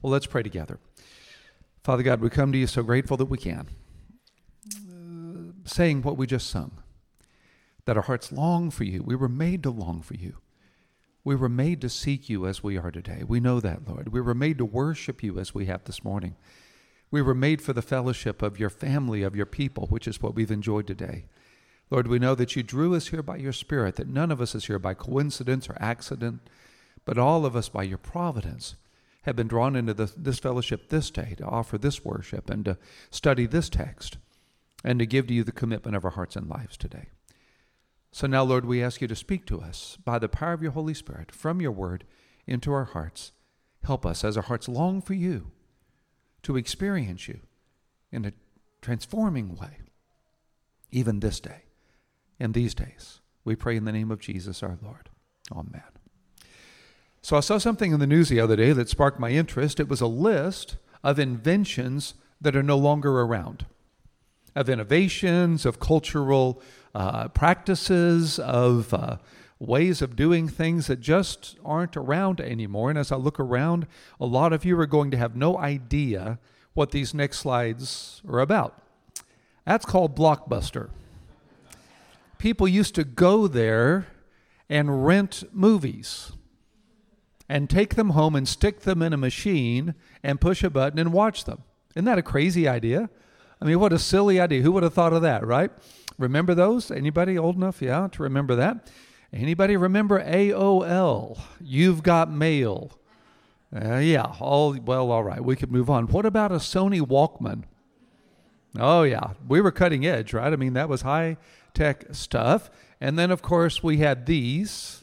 Well, let's pray together. Father God, we come to you so grateful that we can, uh, saying what we just sung, that our hearts long for you. We were made to long for you. We were made to seek you as we are today. We know that, Lord. We were made to worship you as we have this morning. We were made for the fellowship of your family, of your people, which is what we've enjoyed today. Lord, we know that you drew us here by your Spirit, that none of us is here by coincidence or accident, but all of us by your providence have been drawn into this fellowship this day to offer this worship and to study this text and to give to you the commitment of our hearts and lives today. So now, Lord, we ask you to speak to us by the power of your Holy Spirit from your word into our hearts. Help us as our hearts long for you to experience you in a transforming way, even this day and these days. We pray in the name of Jesus our Lord. Amen. So I saw something in the news the other day that sparked my interest. It was a list of inventions that are no longer around, of innovations, of cultural uh, practices, of uh, ways of doing things that just aren't around anymore. And as I look around, a lot of you are going to have no idea what these next slides are about. That's called Blockbuster. People used to go there and rent movies and take them home and stick them in a machine and push a button and watch them. Isn't that a crazy idea? I mean, what a silly idea. Who would have thought of that, right? Remember those? Anybody old enough, yeah, to remember that? Anybody remember AOL? You've got mail. Uh, yeah, all well, all right. We could move on. What about a Sony Walkman? Oh yeah, we were cutting edge, right? I mean, that was high tech stuff. And then, of course, we had these.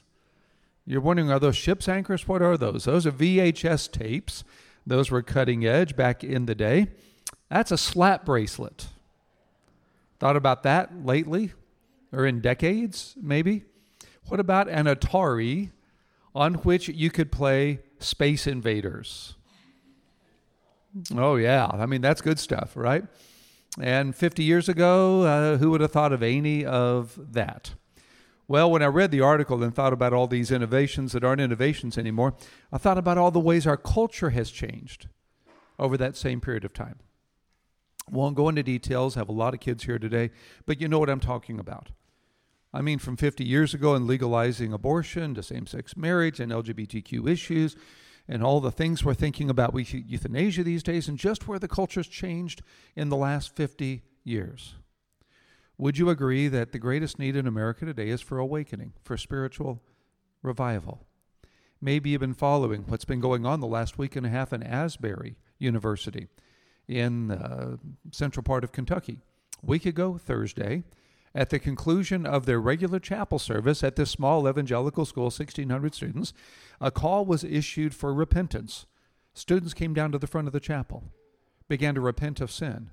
You're wondering, are those ship's anchors? What are those? Those are VHS tapes. Those were cutting edge back in the day. That's a slap bracelet. Thought about that lately or in decades, maybe? What about an Atari on which you could play Space Invaders? Oh, yeah. I mean, that's good stuff, right? And 50 years ago, uh, who would have thought of any of that? Well, when I read the article and thought about all these innovations that aren't innovations anymore, I thought about all the ways our culture has changed over that same period of time. Won't go into details, have a lot of kids here today, but you know what I'm talking about. I mean, from 50 years ago and legalizing abortion to same sex marriage and LGBTQ issues and all the things we're thinking about with euthanasia these days and just where the culture's changed in the last 50 years. Would you agree that the greatest need in America today is for awakening, for spiritual revival? Maybe you've been following what's been going on the last week and a half in Asbury University in the uh, central part of Kentucky. A week ago, Thursday, at the conclusion of their regular chapel service at this small evangelical school, 1,600 students, a call was issued for repentance. Students came down to the front of the chapel, began to repent of sin,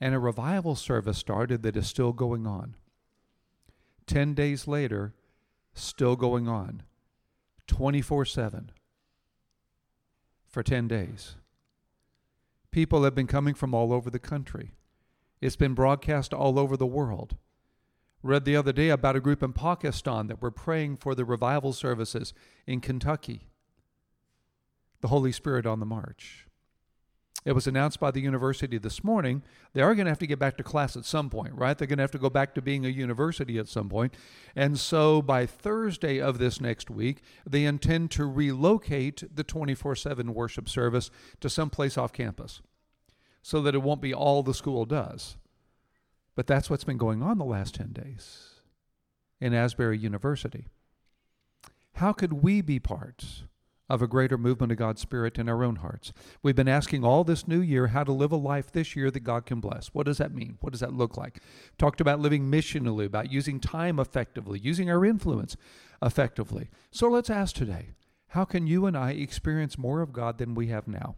and a revival service started that is still going on. Ten days later, still going on, 24 7 for 10 days. People have been coming from all over the country. It's been broadcast all over the world. Read the other day about a group in Pakistan that were praying for the revival services in Kentucky. The Holy Spirit on the march. It was announced by the university this morning. They are going to have to get back to class at some point, right? They're going to have to go back to being a university at some point. And so by Thursday of this next week, they intend to relocate the 24 7 worship service to some place off campus so that it won't be all the school does. But that's what's been going on the last 10 days in Asbury University. How could we be part of a greater movement of God's Spirit in our own hearts? We've been asking all this new year how to live a life this year that God can bless. What does that mean? What does that look like? Talked about living missionally, about using time effectively, using our influence effectively. So let's ask today how can you and I experience more of God than we have now?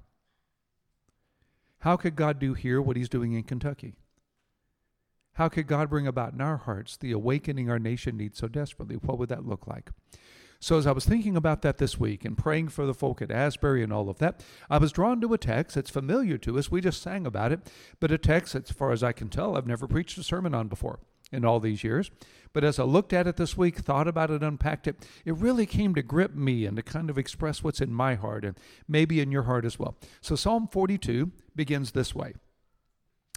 How could God do here what He's doing in Kentucky? How could God bring about in our hearts the awakening our nation needs so desperately? What would that look like? So, as I was thinking about that this week and praying for the folk at Asbury and all of that, I was drawn to a text that's familiar to us. We just sang about it, but a text, as far as I can tell, I've never preached a sermon on before. in all these years. But as I looked at it this week, thought about it, unpacked it, it really came to grip me and to kind of express what's in my heart and maybe in your heart as well. So Psalm 42 begins this way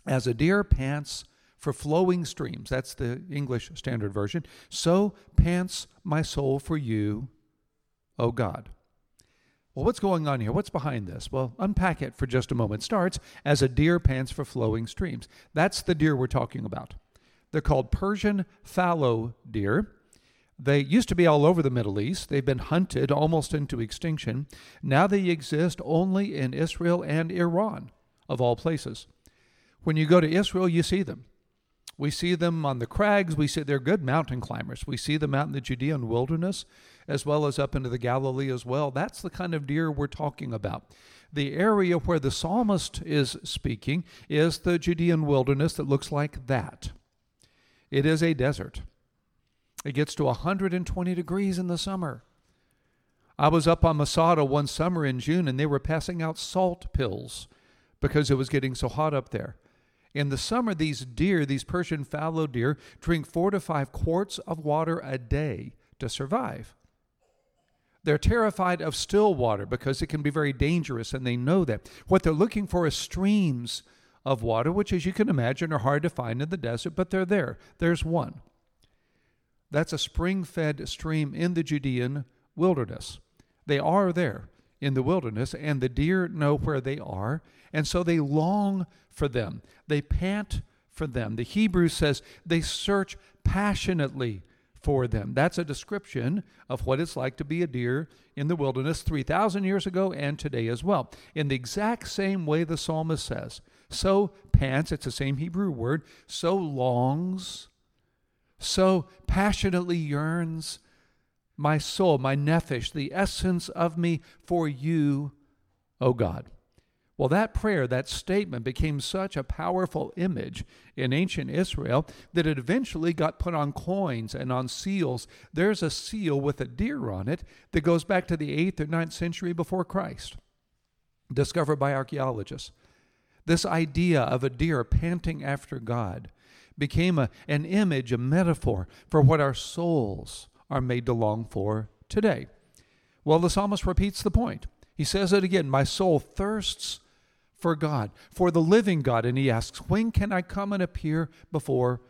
As a deer pants for flowing streams, that's the English Standard Version, so pants my soul for you, O God. Well, what's going on here? What's behind this? Well, unpack it for just a moment. Starts as a deer pants for flowing streams. That's the deer we're talking about. They're called Persian fallow deer. They used to be all over the Middle East. They've been hunted almost into extinction. Now they exist only in Israel and Iran, of all places. When you go to Israel, you see them. We see them on the crags. We see they're good mountain climbers. We see them out in the Judean wilderness, as well as up into the Galilee as well. That's the kind of deer we're talking about. The area where the psalmist is speaking is the Judean wilderness that looks like that. It is a desert. It gets to 120 degrees in the summer. I was up on Masada one summer in June and they were passing out salt pills because it was getting so hot up there. In the summer, these deer, these Persian fallow deer, drink four to five quarts of water a day to survive. They're terrified of still water because it can be very dangerous, and they know that. What they're looking for is streams of water, which, as you can imagine, are hard to find in the desert, but they're there. There's one. That's a spring fed stream in the Judean wilderness. They are there in the wilderness, and the deer know where they are, and so they long for them. They pant for them. The Hebrew says they search passionately for them. That's a description of what it's like to be a deer in the wilderness 3,000 years ago and today as well. In the exact same way the psalmist says, so pants, it's the same Hebrew word, so longs, so passionately yearns my soul, my nephesh, the essence of me for you, O God. Well, that prayer, that statement became such a powerful image in ancient Israel that it eventually got put on coins and on seals. There's a seal with a deer on it that goes back to the 8th or 9th century before Christ, discovered by archaeologists. This idea of a deer panting after God became a, an image, a metaphor for what our souls are made to long for today. Well, the psalmist repeats the point. He says it again My soul thirsts for God, for the living God. And he asks, When can I come and appear before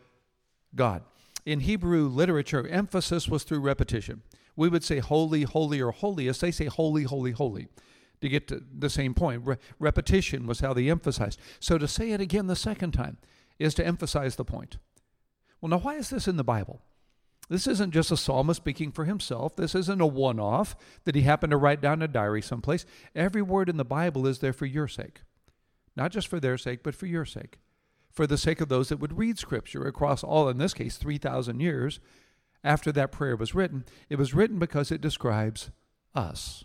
God? In Hebrew literature, emphasis was through repetition. We would say holy, holy, or holiest. They say holy, holy, holy to get to the same point. Re- repetition was how they emphasized. So to say it again the second time is to emphasize the point. Well, now, why is this in the Bible? This isn't just a psalmist speaking for himself. This isn't a one off that he happened to write down in a diary someplace. Every word in the Bible is there for your sake. Not just for their sake, but for your sake. For the sake of those that would read Scripture across all, in this case, 3,000 years after that prayer was written. It was written because it describes us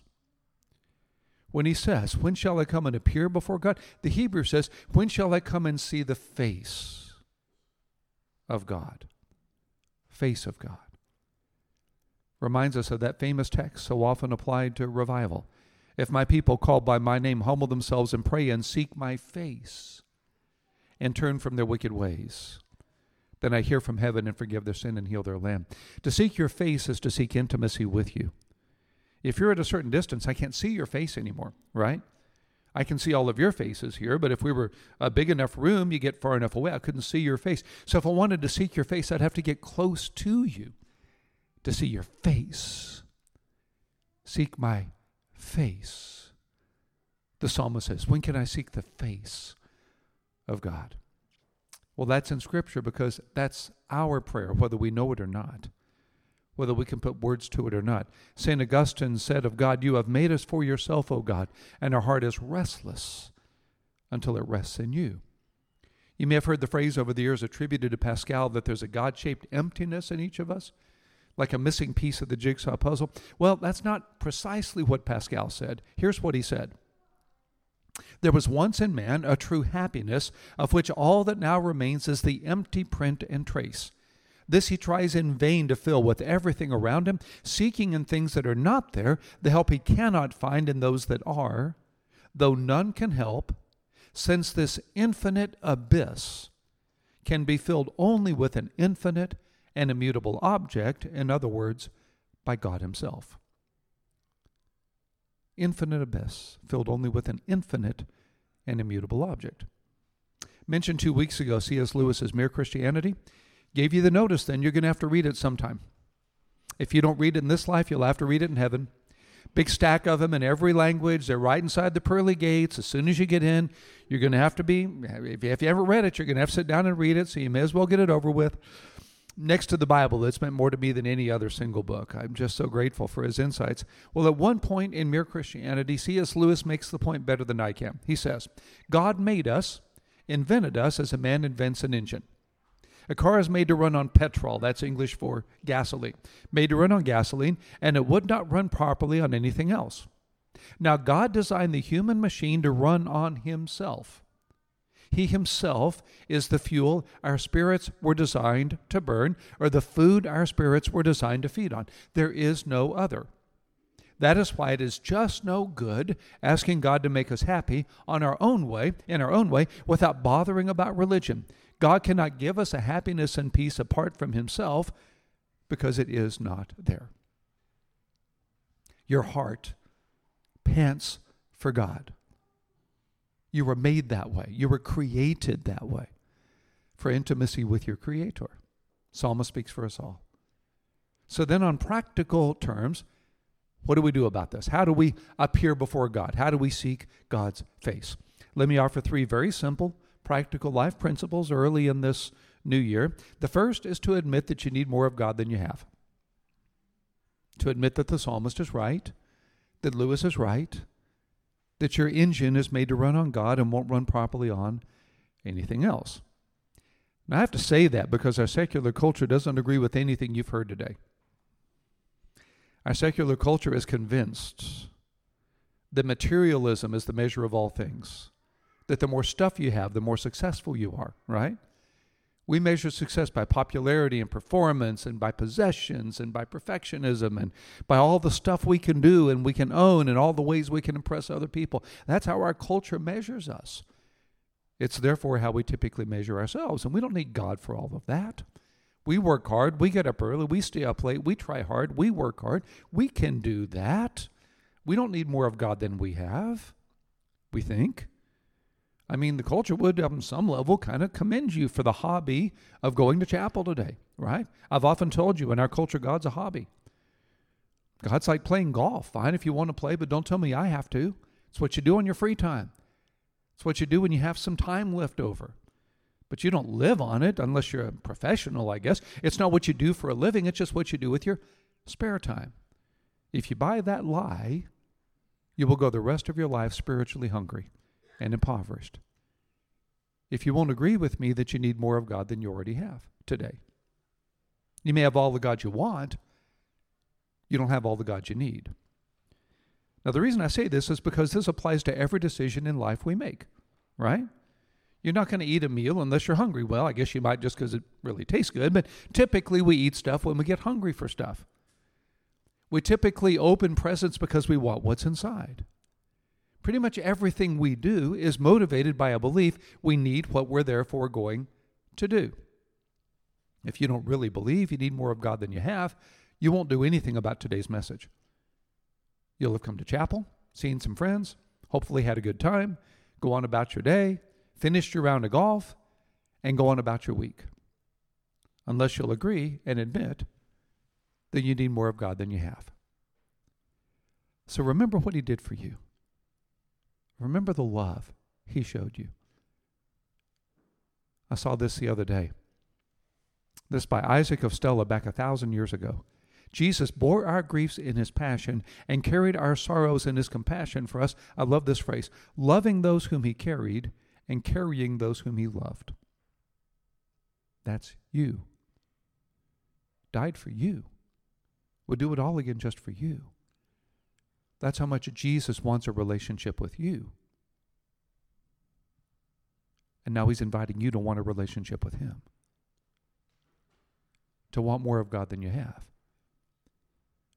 when he says, When shall I come and appear before God? The Hebrew says, When shall I come and see the face of God? Face of God. Reminds us of that famous text so often applied to revival. If my people called by my name humble themselves and pray and seek my face and turn from their wicked ways, then I hear from heaven and forgive their sin and heal their land. To seek your face is to seek intimacy with you. If you're at a certain distance, I can't see your face anymore, right? I can see all of your faces here, but if we were a big enough room, you get far enough away, I couldn't see your face. So if I wanted to seek your face, I'd have to get close to you to see your face. Seek my face. The psalmist says, When can I seek the face of God? Well, that's in Scripture because that's our prayer, whether we know it or not whether we can put words to it or not. St. Augustine said of God, You have made us for yourself, O God, and our heart is restless until it rests in you. You may have heard the phrase over the years attributed to Pascal that there's a God shaped emptiness in each of us, like a missing piece of the jigsaw puzzle. Well, that's not precisely what Pascal said. Here's what he said. There was once in man a true happiness, of which all that now remains is the empty print and trace. This he tries in vain to fill with everything around him, seeking in things that are not there the help he cannot find in those that are, though none can help, since this infinite abyss can be filled only with an infinite and immutable object, in other words, by God Himself. Infinite abyss, filled only with an infinite and immutable object. Mentioned two weeks ago, C.S. Lewis's Mere Christianity. Gave you the notice then, you're going to have to read it sometime. If you don't read it in this life, you'll have to read it in heaven. Big stack of them in every language. They're right inside the pearly gates. As soon as you get in, you're going to have to be, if you, haven't read it, you're going to have to sit down and read it, so you may as well get it over with. Next to the Bible, it's meant more to me than any other single book. I'm just so grateful for his insights. Well, at one point in Mere Christianity, C.S. Lewis makes the point better than I can. He says, God made us, invented us as a man invents an engine. A car is made to run on petrol, that's English for gasoline, made to run on gasoline, and it would not run properly on anything else. Now, God designed the human machine to run on Himself. He Himself is the fuel our spirits were designed to burn, or the food our spirits were designed to feed on. There is no other. That is why it is just no good asking God to make us happy on our own way, in our own way, without bothering about religion. God cannot give us a happiness and peace apart from Himself because it is not there. Your heart pants for God. You were made that way. You were created that way for intimacy with your Creator. Psalmist speaks for us all. So then, on practical terms, what do we do about this? How do we appear before God? How do we seek God's face? Let me offer three very simple practical life principles early in this new year. The first is to admit that you need more of God than you have. To admit that the psalmist is right, that Lewis is right, that your engine is made to run on God and won't run properly on anything else. Now, I have to say that because our secular culture doesn't agree with anything you've heard today. Our secular culture is convinced that materialism is the measure of all things that the more stuff you have, the more successful you are, right? We measure success by popularity and performance and by possessions and by perfectionism and by all the stuff we can do and we can own and all the ways we can impress other people. That's how our culture measures us. It's therefore how we typically measure ourselves. And we don't need God for all of that. We work hard, we get up early, we stay up late, we try hard, we work hard. We can do that. We don't need more of God than we have, we think. I mean, the culture would, on some level, kind of commend you for the hobby of going to chapel today, right? I've often told you in our culture, God's a hobby. God's like playing golf. Fine if you want to play, but don't tell me I have to. It's what you do on your free time. It's what you do when you have some time left over. But you don't live on it unless you're a professional, I guess. It's not what you do for a living, it's just what you do with your spare time. If you buy that lie, you will go the rest of your life spiritually hungry and impoverished. If you won't agree with me that you need more of God than you already have today, you may have all the God you want, you don't have all the God you need. Now, the reason I say this is because this applies to every decision in life we make, right? You're not going to eat a meal unless you're hungry. Well, I guess you might just because it really tastes good, but typically we eat stuff when we get hungry for stuff. We typically open presents because we want what's inside. Pretty much everything we do is motivated by a belief we need what we're therefore going to do. If you don't really believe you need more of God than you have, you won't do anything about today's message. You'll have come to chapel, seen some friends, hopefully had a good time, go on about your day, finished your round of golf, and go on about your week. Unless you'll agree and admit that you need more of God than you have. So remember what He did for you. Remember the love he showed you. I saw this the other day. This by Isaac of Stella back a thousand years ago. Jesus bore our griefs in his passion and carried our sorrows in his compassion for us. I love this phrase loving those whom he carried and carrying those whom he loved. That's you. Died for you. Would do it all again just for you. That's how much Jesus wants a relationship with you. And now he's inviting you to want a relationship with him. To want more of God than you have.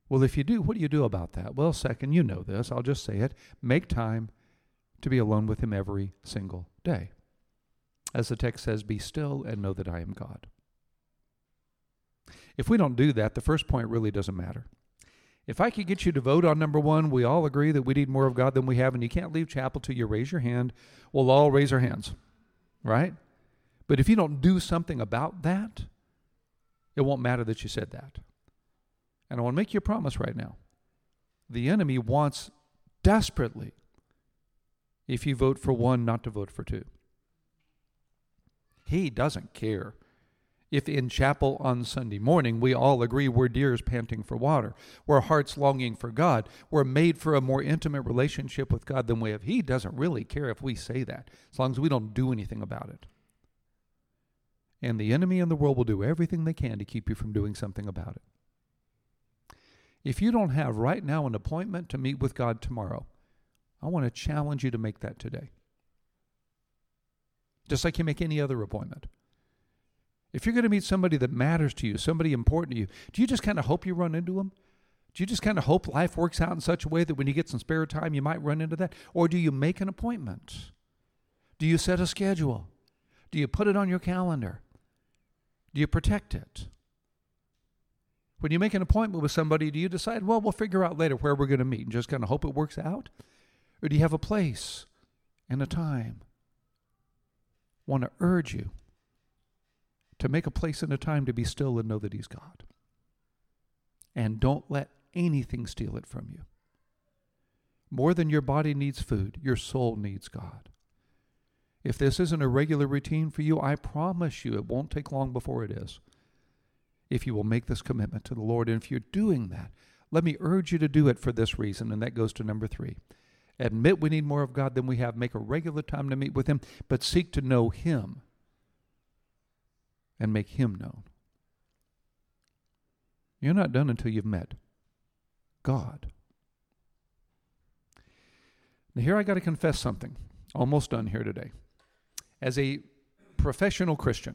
Well, if you do, what do you do about that? Well, second, you know this. I'll just say it. Make time to be alone with him every single day. As the text says, Be still and know that I am God. If we don't do that, the first point really doesn't matter. If I could get you to vote on number one, we all agree that we need more of God than we have, and you can't leave chapel till you raise your hand. We'll all raise our hands, right? But if you don't do something about that, it won't matter that you said that. And I want to make you a promise right now. The enemy wants desperately, if you vote for one, not to vote for two. He doesn't care if in chapel on Sunday morning we all agree we're deers panting for water, we're hearts longing for God, we're made for a more intimate relationship with God than we have. He doesn't really care if we say that, as long as we don't do anything about it. And the enemy and the world will do everything they can to keep you from doing something about it. If you don't have right now an appointment to meet with God tomorrow, I want to challenge you to make that today. Just like you make any other appointment. If you're going to meet somebody that matters to you, somebody important to you, do you just kind of hope you run into them? Do you just kind of hope life works out in such a way that when you get some spare time, you might run into that? Or do you make an appointment? Do you set a schedule? Do you put it on your calendar? Do you protect it? When you make an appointment with somebody, do you decide, well, we'll figure out later where we're going to meet and just kind of hope it works out? Or do you have a place and a time? want to urge you to make a place and a time to be still and know that He's God. And don't let anything steal it from you. More than your body needs food, your soul needs God. If this isn't a regular routine for you, I promise you it won't take long before it is. If you will make this commitment to the Lord. And if you're doing that, let me urge you to do it for this reason. And that goes to number three. Admit we need more of God than we have. Make a regular time to meet with Him, but seek to know Him and make Him known. You're not done until you've met God. Now, here I got to confess something. Almost done here today. As a professional Christian,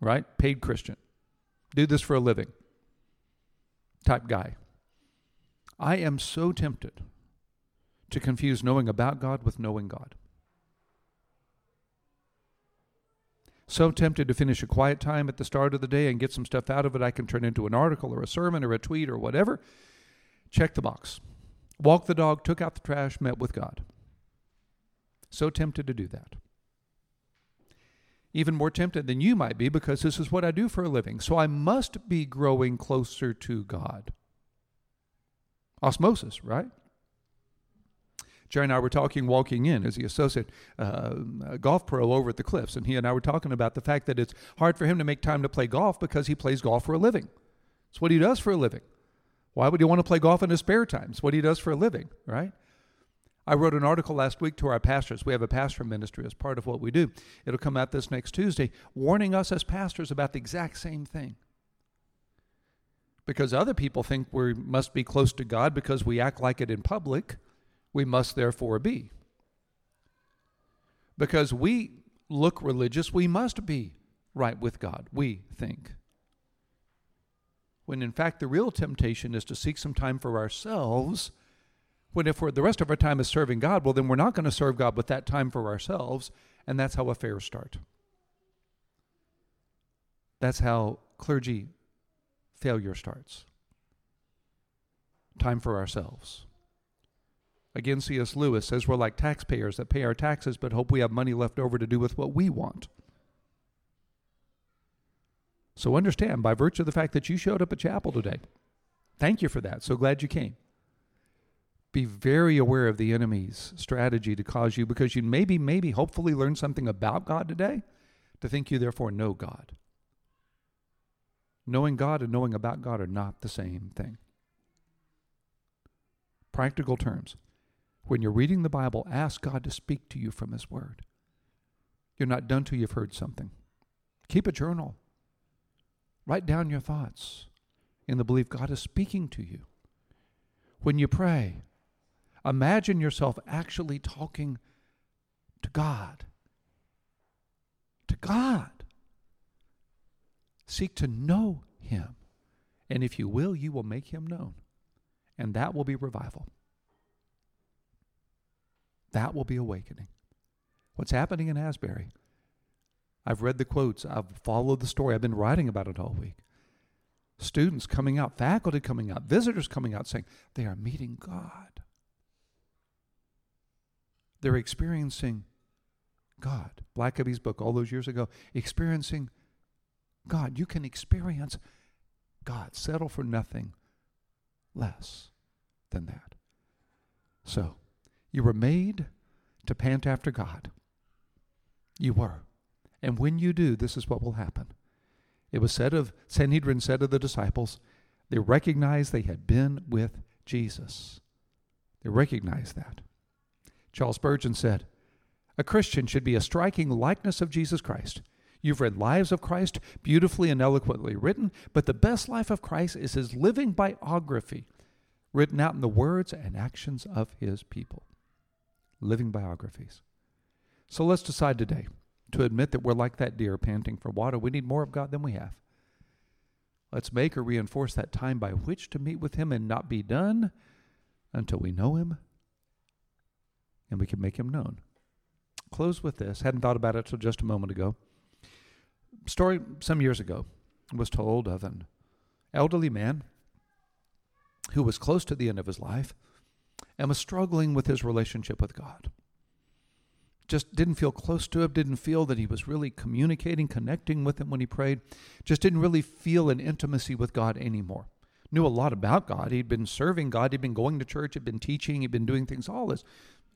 right? Paid Christian, do this for a living type guy, I am so tempted to confuse knowing about God with knowing God. So tempted to finish a quiet time at the start of the day and get some stuff out of it I can turn into an article or a sermon or a tweet or whatever. Check the box. Walk the dog, took out the trash, met with God. So tempted to do that. Even more tempted than you might be because this is what I do for a living. So I must be growing closer to God. Osmosis, right? Jerry and I were talking walking in as the associate uh, golf pro over at the Cliffs, and he and I were talking about the fact that it's hard for him to make time to play golf because he plays golf for a living. It's what he does for a living. Why would he want to play golf in his spare time? It's what he does for a living, right? I wrote an article last week to our pastors. We have a pastor ministry as part of what we do. It'll come out this next Tuesday, warning us as pastors about the exact same thing. Because other people think we must be close to God because we act like it in public we must therefore be. Because we look religious, we must be right with God, we think. When in fact, the real temptation is to seek some time for ourselves. When if the rest of our time is serving God, well, then we're not going to serve God with that time for ourselves, and that's how affairs start. That's how clergy failure starts. Time for ourselves. Again, C.S. Lewis says we're like taxpayers that pay our taxes but hope we have money left over to do with what we want. So understand, by virtue of the fact that you showed up at chapel today, thank you for that. So glad you came. Be very aware of the enemy's strategy to cause you, because you maybe, maybe, hopefully learn something about God today, to think you therefore know God. Knowing God and knowing about God are not the same thing. Practical terms. When you're reading the Bible, ask God to speak to you from His Word. You're not done till you've heard something. Keep a journal. Write down your thoughts in the belief God is speaking to you. When you pray, imagine yourself actually talking to God. To God. Seek to know Him. And if you will, you will make Him known. And that will be revival. That will be awakening. What's happening in Asbury I've read the quotes, I've followed the story, I've been writing about it all week. Students coming out, faculty coming out, visitors coming out saying they are meeting God. They're experiencing God. Blackaby's book all those years ago, experiencing God. You can experience God. Settle for nothing less than that. So, you were made to pant after God. You were. And when you do, this is what will happen. It was said of, Sanhedrin said of the disciples, they recognized they had been with Jesus. They recognized that. Charles Spurgeon said, A Christian should be a striking likeness of Jesus Christ. You've read Lives of Christ, beautifully and eloquently written, but the best life of Christ is his living biography, written out in the words and actions of his people. Living biographies. So let's decide today to admit that we're like that deer panting for water. We need more of God than we have. Let's make or reinforce that time by which to meet with Him and not be done until we know Him and we can make Him known. Close with this. Hadn't thought about it till just a moment ago. Story some years ago was told of an elderly man who was close to the end of his life and was struggling with his relationship with God just didn't feel close to him, didn't feel that he was really communicating, connecting with him when he prayed, just didn't really feel an intimacy with God anymore. Knew a lot about God. He'd been serving God, he'd been going to church, he'd been teaching, he'd been doing things all his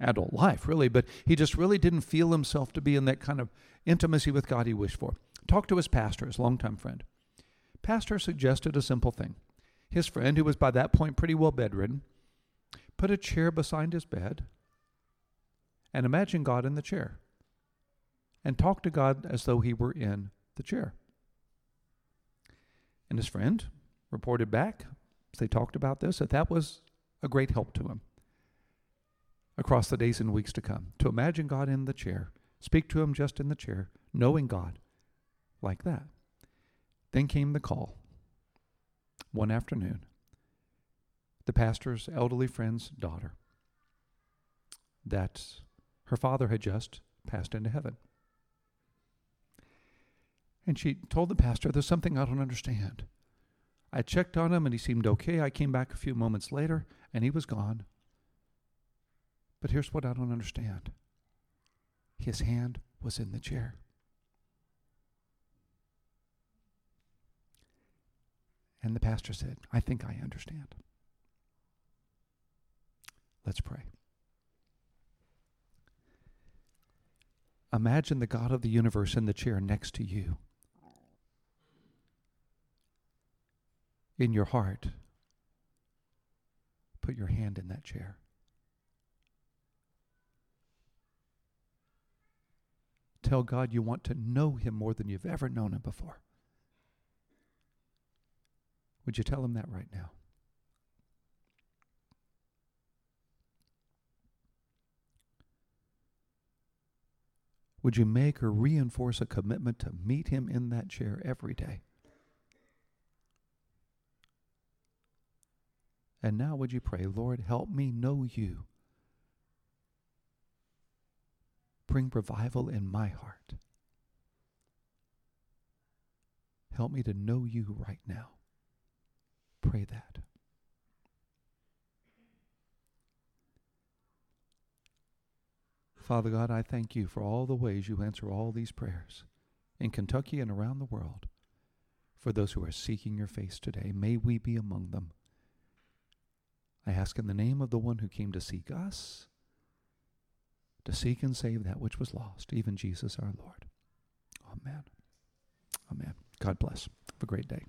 adult life, really, but he just really didn't feel himself to be in that kind of intimacy with God he wished for. Talked to his pastor, his longtime friend. Pastor suggested a simple thing. His friend, who was by that point pretty well bedridden, put a chair beside his bed and imagine God in the chair and talk to God as though he were in the chair. And his friend reported back, as they talked about this, that that was a great help to him across the days and weeks to come. To imagine God in the chair, speak to him just in the chair, knowing God like that. Then came the call one afternoon. The pastor's elderly friend's daughter that her father had just passed into heaven. And she told the pastor, There's something I don't understand. I checked on him and he seemed okay. I came back a few moments later and he was gone. But here's what I don't understand his hand was in the chair. And the pastor said, I think I understand. Let's pray. Imagine the God of the universe in the chair next to you. In your heart, put your hand in that chair. Tell God you want to know Him more than you've ever known Him before. Would you tell Him that right now? Would you make or reinforce a commitment to meet him in that chair every day? And now would you pray, Lord, help me know you. Bring revival in my heart. Help me to know you right now. Pray that. Father God, I thank you for all the ways you answer all these prayers in Kentucky and around the world. For those who are seeking your face today, may we be among them. I ask in the name of the one who came to seek us, to seek and save that which was lost, even Jesus our Lord. Amen. Amen. God bless. Have a great day.